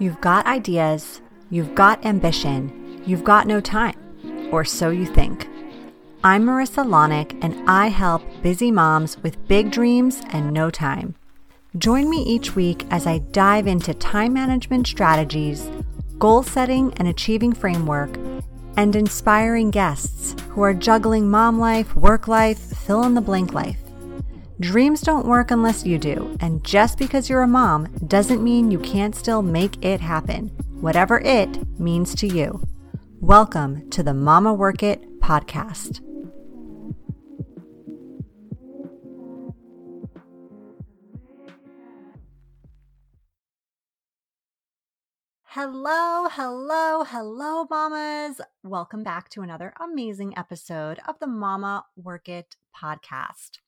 You've got ideas, you've got ambition, you've got no time, or so you think. I'm Marissa Lonick, and I help busy moms with big dreams and no time. Join me each week as I dive into time management strategies, goal setting and achieving framework, and inspiring guests who are juggling mom life, work life, fill in the blank life. Dreams don't work unless you do, and just because you're a mom doesn't mean you can't still make it happen, whatever it means to you. Welcome to the Mama Work It podcast. Hello, hello, hello, mamas. Welcome back to another amazing episode of the Mama Work It podcast.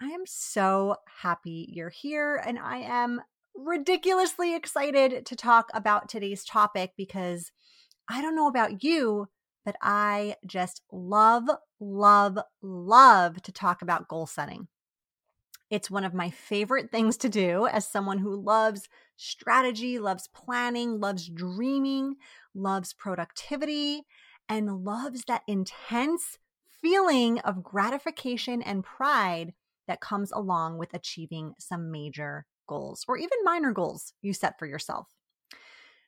I am so happy you're here, and I am ridiculously excited to talk about today's topic because I don't know about you, but I just love, love, love to talk about goal setting. It's one of my favorite things to do as someone who loves strategy, loves planning, loves dreaming, loves productivity, and loves that intense feeling of gratification and pride that comes along with achieving some major goals or even minor goals you set for yourself.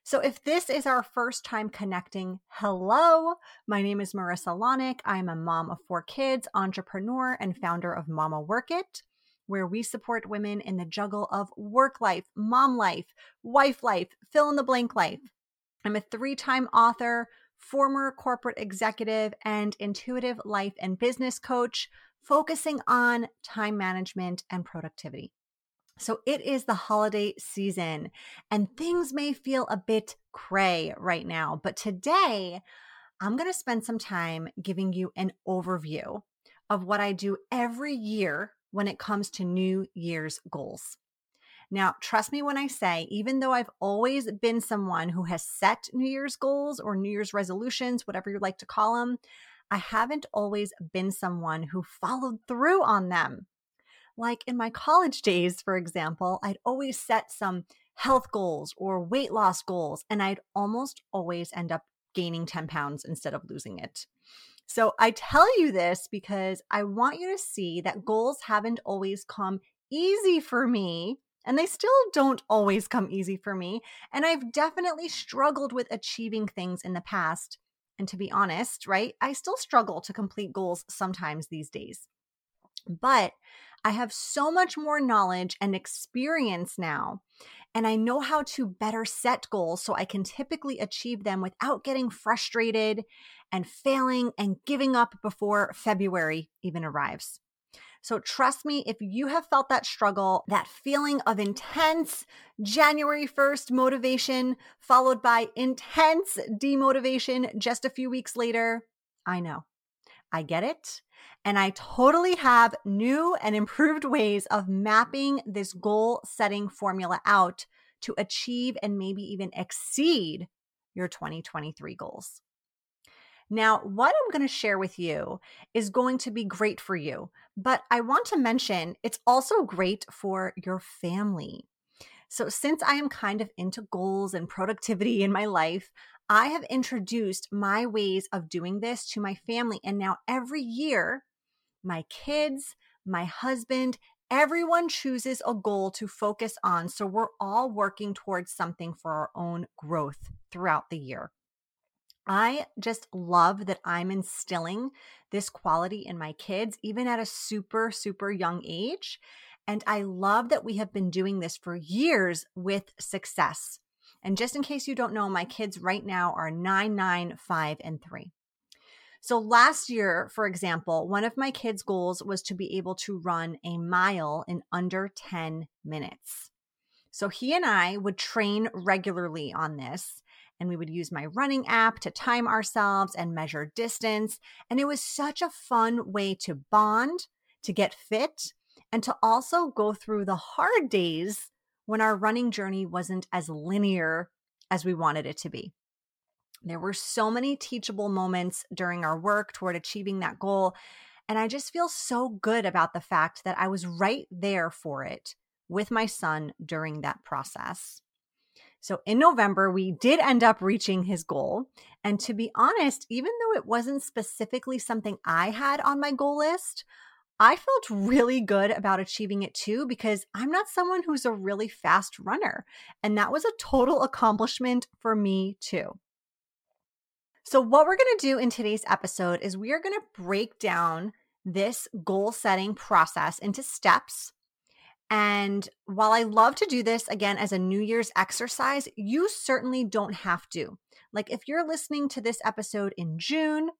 So, if this is our first time connecting, hello, my name is Marissa Lonick. I'm a mom of four kids, entrepreneur, and founder of Mama Work It, where we support women in the juggle of work life, mom life, wife life, fill in the blank life. I'm a three time author, former corporate executive, and intuitive life and business coach focusing on time management and productivity. So it is the holiday season and things may feel a bit cray right now, but today I'm going to spend some time giving you an overview of what I do every year when it comes to New Year's goals. Now, trust me when I say, even though I've always been someone who has set New Year's goals or New Year's resolutions, whatever you like to call them, I haven't always been someone who followed through on them. Like in my college days, for example, I'd always set some health goals or weight loss goals, and I'd almost always end up gaining 10 pounds instead of losing it. So I tell you this because I want you to see that goals haven't always come easy for me. And they still don't always come easy for me. And I've definitely struggled with achieving things in the past. And to be honest, right, I still struggle to complete goals sometimes these days. But I have so much more knowledge and experience now, and I know how to better set goals so I can typically achieve them without getting frustrated and failing and giving up before February even arrives. So trust me, if you have felt that struggle, that feeling of intense January 1st motivation, followed by intense demotivation just a few weeks later, I know. I get it. And I totally have new and improved ways of mapping this goal setting formula out to achieve and maybe even exceed your 2023 goals. Now, what I'm going to share with you is going to be great for you, but I want to mention it's also great for your family. So, since I am kind of into goals and productivity in my life, I have introduced my ways of doing this to my family. And now every year, my kids, my husband, everyone chooses a goal to focus on. So we're all working towards something for our own growth throughout the year. I just love that I'm instilling this quality in my kids, even at a super, super young age. And I love that we have been doing this for years with success. And just in case you don't know, my kids right now are nine, nine, five, and three. So last year, for example, one of my kids' goals was to be able to run a mile in under 10 minutes. So he and I would train regularly on this and we would use my running app to time ourselves and measure distance. And it was such a fun way to bond, to get fit, and to also go through the hard days when our running journey wasn't as linear as we wanted it to be. There were so many teachable moments during our work toward achieving that goal. And I just feel so good about the fact that I was right there for it with my son during that process. So in November, we did end up reaching his goal. And to be honest, even though it wasn't specifically something I had on my goal list, I felt really good about achieving it too because I'm not someone who's a really fast runner. And that was a total accomplishment for me too. So, what we're going to do in today's episode is we are going to break down this goal setting process into steps. And while I love to do this again as a New Year's exercise, you certainly don't have to. Like if you're listening to this episode in June,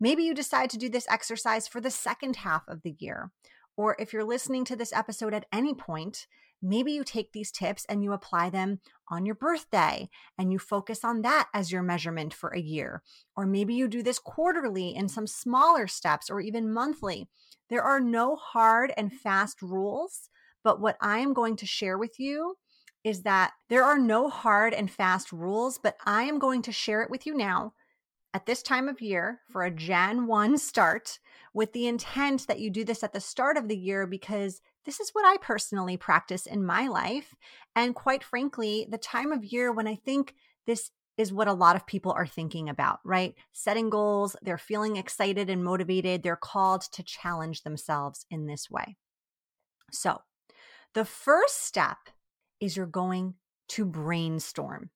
maybe you decide to do this exercise for the second half of the year. Or if you're listening to this episode at any point, maybe you take these tips and you apply them on your birthday and you focus on that as your measurement for a year. Or maybe you do this quarterly in some smaller steps or even monthly. There are no hard and fast rules, but what I am going to share with you is that there are no hard and fast rules, but I am going to share it with you now at this time of year for a Jan 1 start with the intent that you do this at the start of the year because this is what I personally practice in my life. And quite frankly, the time of year when I think this is what a lot of people are thinking about, right? Setting goals, they're feeling excited and motivated, they're called to challenge themselves in this way. So, the first step is you're going to brainstorm.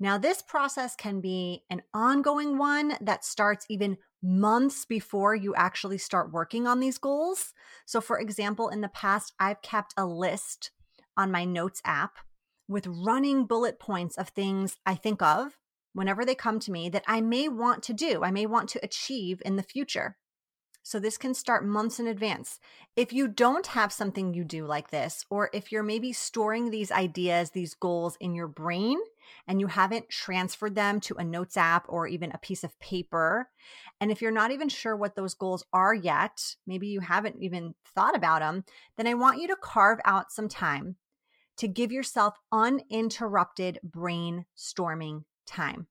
Now, this process can be an ongoing one that starts even months before you actually start working on these goals. So, for example, in the past, I've kept a list on my notes app with running bullet points of things I think of whenever they come to me that I may want to do, I may want to achieve in the future. So this can start months in advance. If you don't have something you do like this, or if you're maybe storing these ideas, these goals in your brain, and you haven't transferred them to a notes app or even a piece of paper, and if you're not even sure what those goals are yet, maybe you haven't even thought about them, then I want you to carve out some time to give yourself uninterrupted brainstorming time.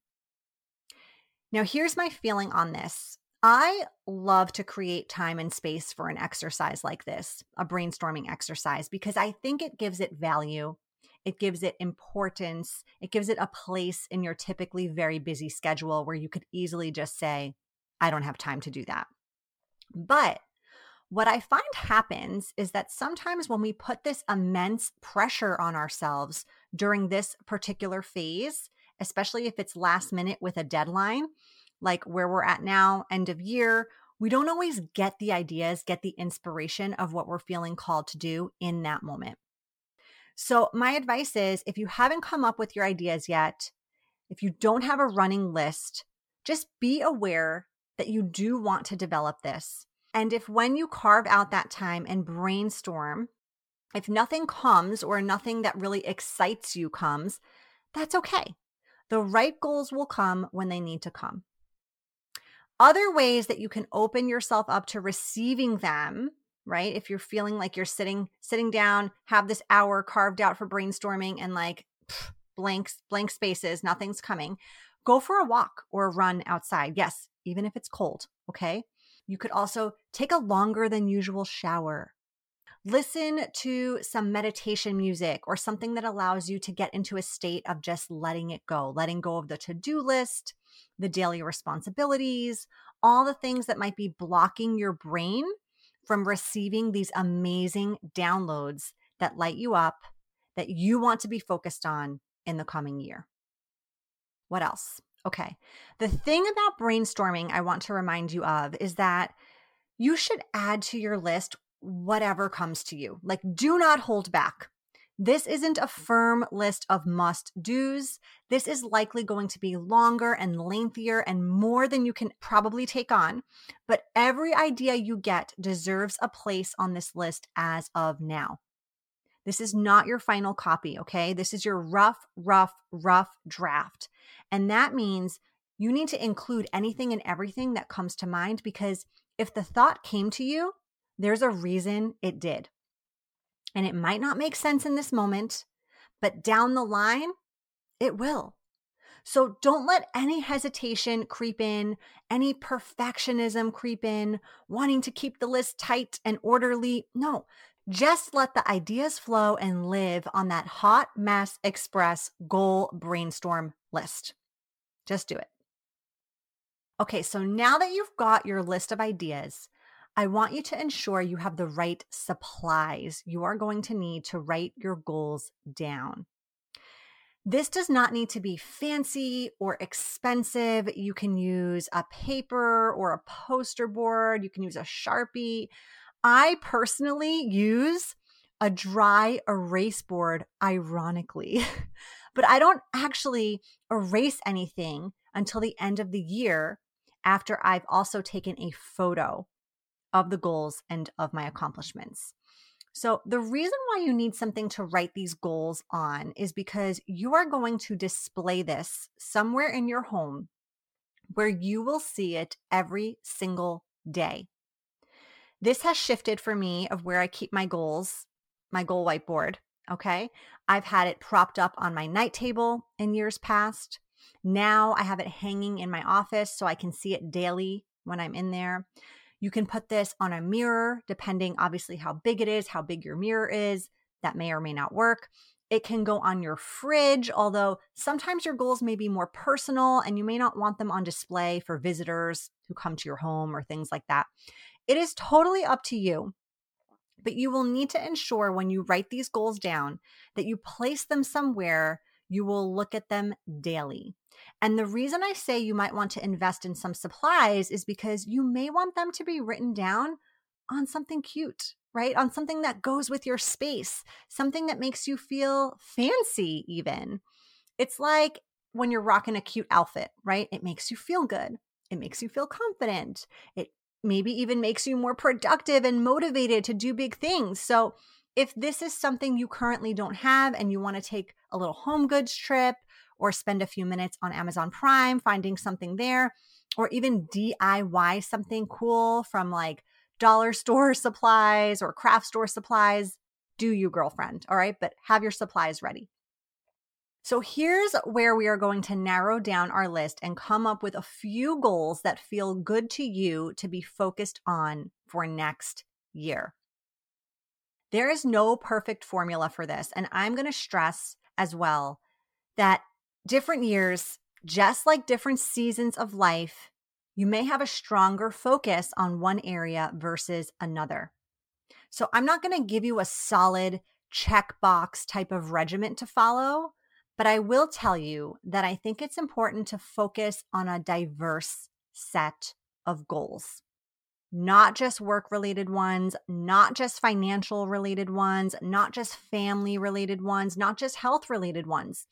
Now, here's my feeling on this. I love to create time and space for an exercise like this, a brainstorming exercise, because I think it gives it value. It gives it importance. It gives it a place in your typically very busy schedule where you could easily just say, I don't have time to do that. But what I find happens is that sometimes when we put this immense pressure on ourselves during this particular phase, especially if it's last minute with a deadline, like where we're at now, end of year, we don't always get the ideas, get the inspiration of what we're feeling called to do in that moment. So, my advice is if you haven't come up with your ideas yet, if you don't have a running list, just be aware that you do want to develop this. And if when you carve out that time and brainstorm, if nothing comes or nothing that really excites you comes, that's okay. The right goals will come when they need to come. Other ways that you can open yourself up to receiving them, right? If you're feeling like you're sitting sitting down, have this hour carved out for brainstorming and like pff, blanks blank spaces, nothing's coming. Go for a walk or a run outside. Yes, even if it's cold, okay? You could also take a longer than usual shower. Listen to some meditation music or something that allows you to get into a state of just letting it go, letting go of the to do list, the daily responsibilities, all the things that might be blocking your brain from receiving these amazing downloads that light you up, that you want to be focused on in the coming year. What else? Okay. The thing about brainstorming I want to remind you of is that you should add to your list whatever comes to you. Like, do not hold back. This isn't a mm. firm list of must do's. This is likely going to be longer and lengthier and more than you can probably take on. But every idea you get deserves a place on this list as of now. This is not your final copy, okay? This is your rough, rough, rough draft. And that means you need to include anything and everything that comes to mind because if the thought came to you, there's a reason it did. And it might not make sense in this moment, but down the line, it will. So don't let any hesitation creep in, any perfectionism creep in, wanting to keep the list tight and orderly. No, Just let the ideas flow and live on that hot mass express goal brainstorm list. Just do it. Okay, so now that you've got your list of ideas, I want you to ensure you have the right supplies you are going to need to write your goals down. This does not need to be fancy or expensive. You can use a paper or a poster board. You can use a Sharpie. I personally use a dry erase board, ironically, but I don't actually erase anything until the end of the year after I've also taken a photo of the goals and of my accomplishments. So, the reason why you need something to write these goals on is because you are going to display this somewhere in your home where you will see it every single day. This has shifted for me of where I keep my goals, my goal whiteboard. Okay. I've had it propped up on my night table in years past. Now I have it hanging in my office so I can see it daily when I'm in there. You can put this on a mirror, depending obviously how big it is, how big your mirror is. That may or may not work. It can go on your fridge, although sometimes your goals may be more personal and you may not want them on display for visitors who come to your home or things like that. It is totally up to you. But you will need to ensure when you write these goals down that you place them somewhere you will look at them daily. And the reason I say you might want to invest in some supplies is because you may want them to be written down on something cute, right? On something that goes with your space, something that makes you feel fancy, even. It's like when you're rocking a cute outfit, right? It makes you feel good. It makes you feel confident. It maybe even makes you more productive and motivated to do big things. So, if this is something you currently don't have and you want to take a little home goods trip or spend a few minutes on Amazon Prime finding something there, or even DIY something cool from like dollar store supplies or craft store supplies, do you, girlfriend? All right, but have your supplies ready. So here's where we are going to narrow down our list and come up with a few goals that feel good to you to be focused on for next year. There is no perfect formula for this. And I'm going to stress as well that different years, just like different seasons of life, you may have a stronger focus on one area versus another. So I'm not going to give you a solid checkbox type of regiment to follow, but I will tell you that I think it's important to focus on a diverse set of goals. Not just work related ones, not just financial related ones, not just family related ones, not just health related ones.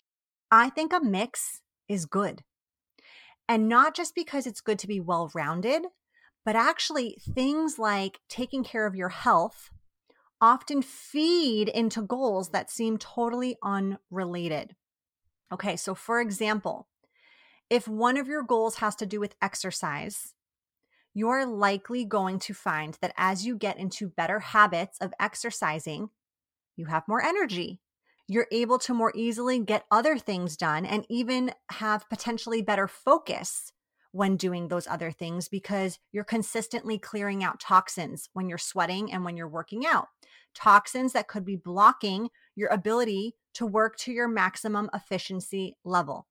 I think a mix is good. And not just because it's good to be well rounded, but actually things like taking care of your health often feed into goals that seem totally unrelated. Okay, so for example, if one of your goals has to do with exercise, you're likely going to find that as you get into better habits of exercising, you have more energy, you're able to more easily get other things done and even have potentially better focus when doing those other things because you're consistently clearing out toxins when you're sweating and when you're working out. Toxins that could be blocking your ability to work to your maximum efficiency level.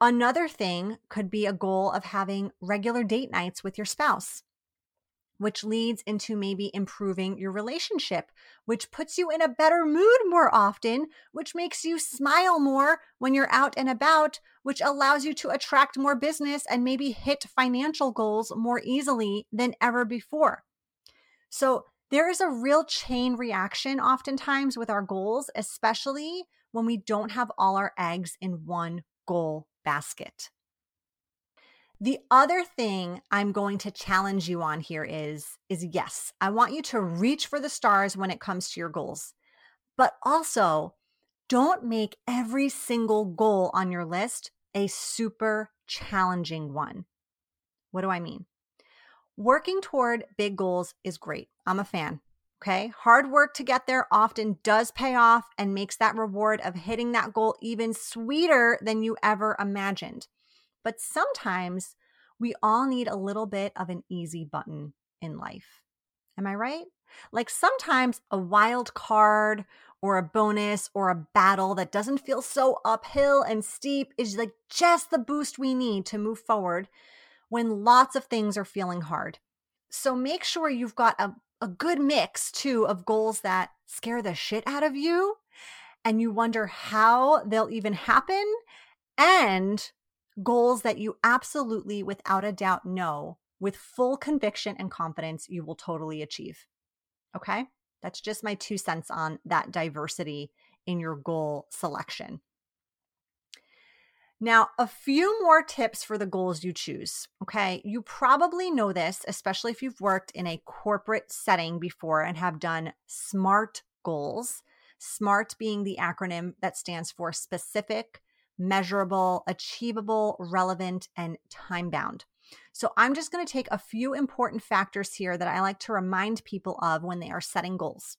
Another thing could be a goal of having regular date nights with your spouse which leads into maybe improving your relationship, which puts you in a better mood more often, which makes you smile more when you're out and about, which allows you to attract more business and maybe hit financial goals more easily than ever before. So, there is a real chain reaction oftentimes with our goals, especially when we don't have all our eggs in one goal basket. The other thing I'm going to challenge you on here is is yes, I want you to reach for the stars when it comes to your goals. But also, don't make every single goal on your list a super challenging one. What do I mean? Working toward big goals is great. I'm a fan. Okay. Hard work to get there often does pay off and makes that reward of hitting that goal even sweeter than you ever imagined. But sometimes we all need a little bit of an easy button in life. Am I right? Like sometimes a wild card or a bonus or a battle that doesn't feel so uphill and steep is like just the boost we need to move forward when lots of things are feeling hard. So make sure you've got a, a good mix too of goals that scare the shit out of you and you wonder how they'll even happen and goals that you absolutely without a doubt know with full conviction and confidence you will totally achieve. Okay? That's just my two cents on that diversity in your goal selection. Now, a few more tips for the goals you choose. Okay. You probably know this, especially if you've worked in a corporate setting before and have done SMART goals. SMART being the acronym that stands for specific, measurable, achievable, relevant, and time bound. So I'm just going to take a few important factors here that I like to remind people of when they are setting goals.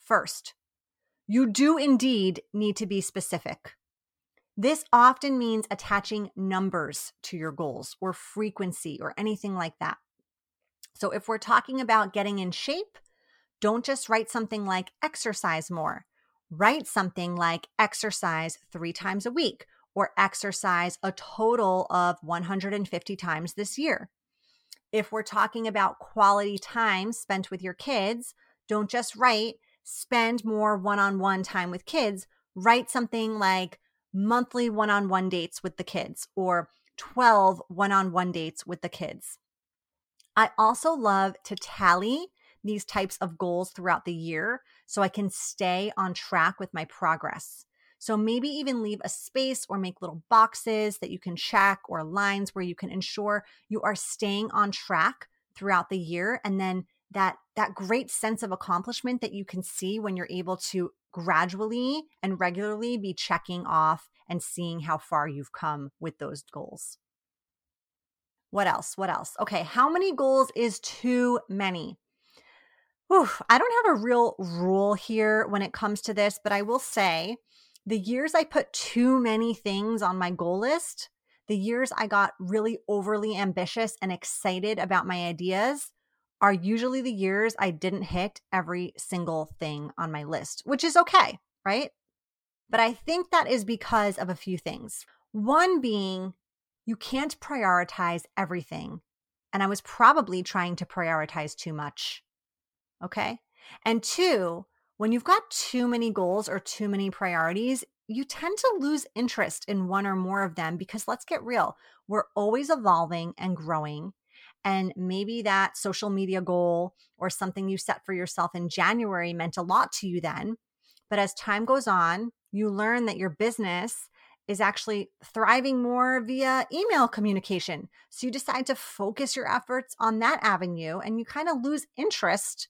First, you do indeed need to be specific. This often means attaching numbers to your goals or frequency or anything like that. So if we're talking about getting in shape, don't just write something like exercise more. Write something like exercise three times a week or exercise a total of 150 times this year. If we're talking about quality time spent with your kids, don't just write spend more one on one time with kids. Write something like monthly one on one dates with the kids or 12 one on one dates with the kids. I also love to tally these types of goals throughout the year so I can stay on track with my progress. So maybe even leave a space or make little boxes that you can check or lines where you can ensure you are staying on track throughout the year and then that that great sense of accomplishment that you can see when you're able to gradually and regularly be checking off and seeing how far you've come with those goals. What else? What else? Okay, how many goals is too many? Whew, I don't have a real rule here when it comes to this, but I will say the years I put too many things on my goal list, the years I got really overly ambitious and excited about my ideas, are usually the years I didn't hit every single thing on my list, which is okay, right? But I think that is because of a few things. One being you can't prioritize everything. And I was probably trying to prioritize too much. Okay. And two, when you've got too many goals or too many priorities, you tend to lose interest in one or more of them because let's get real, we're always evolving and growing. And maybe that social media goal or something you set for yourself in January meant a lot to you then. But as time goes on, you learn that your business is actually thriving more via email communication. So you decide to focus your efforts on that avenue and you kind of lose interest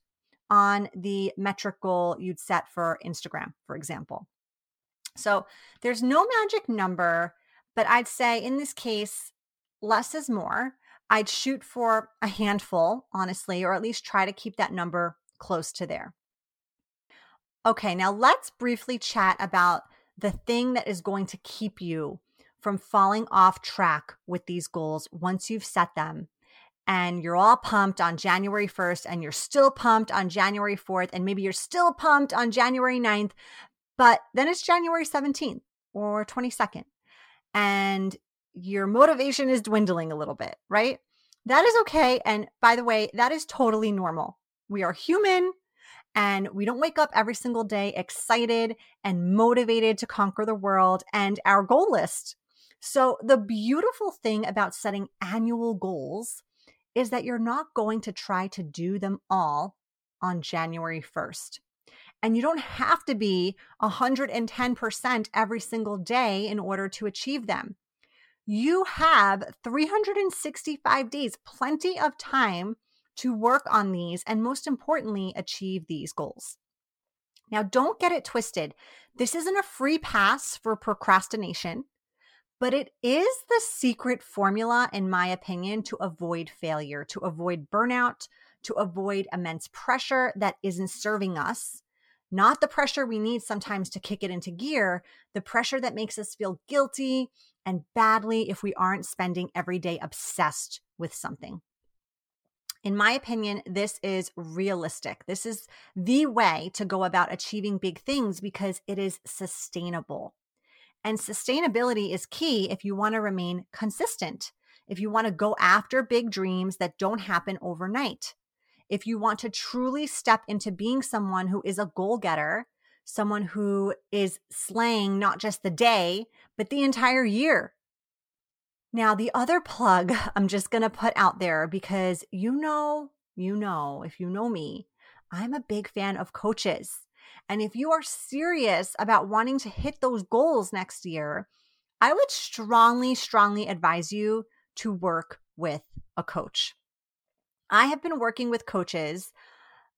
on the metric goal you'd set for Instagram, for example. So there's no magic number, but I'd say in this case, less is more. I'd shoot for a handful, honestly, or at least try to keep that number close to there. Okay, now let's briefly chat about the thing that is going to keep you from falling off track with these goals once you've set them and you're all pumped on January 1st and you're still pumped on January 4th and maybe you're still pumped on January 9th, but then it's January 17th or 22nd and your motivation is dwindling a little bit, right? That is okay. And by the way, that is totally normal. We are human and we don't wake up every single day excited and motivated to conquer the world and our goal list. So, the beautiful thing about setting annual goals is that you're not going to try to do them all on January 1st. And you don't have to be 110% every single day in order to achieve them. You have 365 days, plenty of time to work on these and, most importantly, achieve these goals. Now, don't get it twisted. This isn't a free pass for procrastination but it is the secret formula, in my opinion, to avoid failure, to avoid burnout, to avoid immense pressure that isn't serving us. Not the pressure we need sometimes to kick it into gear, the pressure that makes us feel guilty and badly if we aren't spending every day obsessed with something. In my opinion, this is realistic. This is the way to go about achieving big things because it is sustainable. And sustainability is key if you want to remain consistent, if you want to go after big dreams that don't happen overnight, if you want to truly step into being someone who is a goal getter, someone who is slaying not just the day, but the entire year. Now, the other plug I'm just going to put out there because you know, you know, if you know me, I'm a big fan of coaches. And if you are serious about wanting to hit those goals next year, I would strongly, strongly advise you to work with a coach. I have been working with coaches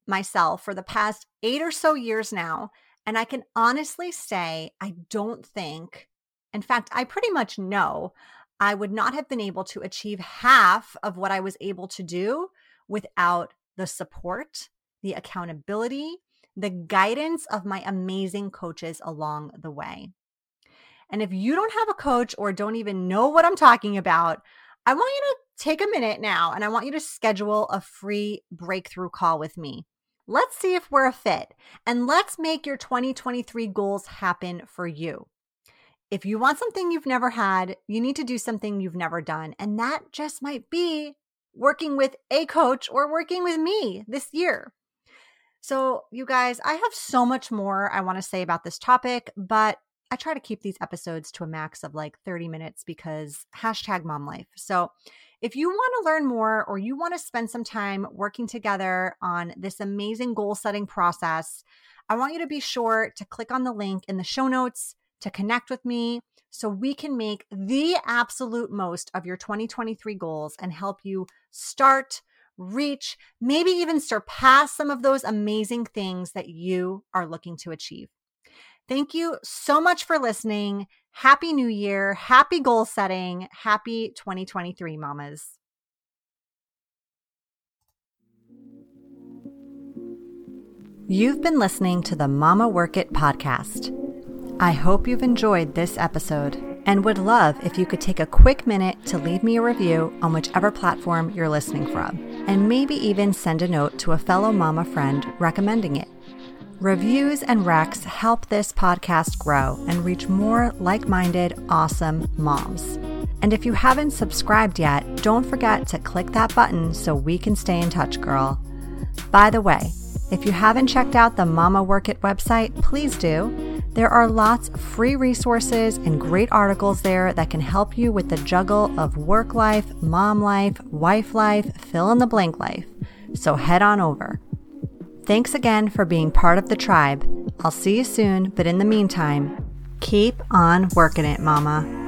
myself for the past eight or so years now. And I can honestly say, I don't think, in fact, I pretty much know I would not have been able to achieve half of what I was able to do without the support, the accountability, the guidance of my amazing coaches along the way. And if you don't have a coach or don't even know what I'm talking about, I want you to take a minute now and I want you to schedule a free breakthrough call with me. Let's see if we're a fit and let's make your 2023 goals happen for you. If you want something you've never had, you need to do something you've never done. And that just might be working with a coach or working with me this year. So, you guys, I have so much more I want to say about this topic, but I try to keep these episodes to a max of like 30 minutes because hashtag mom life. So, if you want to learn more or you want to spend some time working together on this amazing goal setting process, I want you to be sure to click on the link in the show notes to connect with me so we can make the absolute most of your 2023 goals and help you start, reach, maybe even surpass some of those amazing things that you are looking to achieve. Thank you so much for listening. Happy New Year. Happy goal setting. Happy 2023, mamas. You've been listening to the Mama Work It podcast. I hope you've enjoyed this episode and would love if you could take a quick minute to leave me a review on whichever platform you're listening from, and maybe even send a note to a fellow mama friend recommending it. Reviews and recs help this podcast grow and reach more like minded, awesome moms. And if you haven't subscribed yet, don't forget to click that button so we can stay in touch, girl. By the way, if you haven't checked out the Mama Work It website, please do. There are lots of free resources and great articles there that can help you with the juggle of work life, mom life, wife life, fill in the blank life. So head on over. Thanks again for being part of the tribe. I'll see you soon, but in the meantime, keep on working it, mama.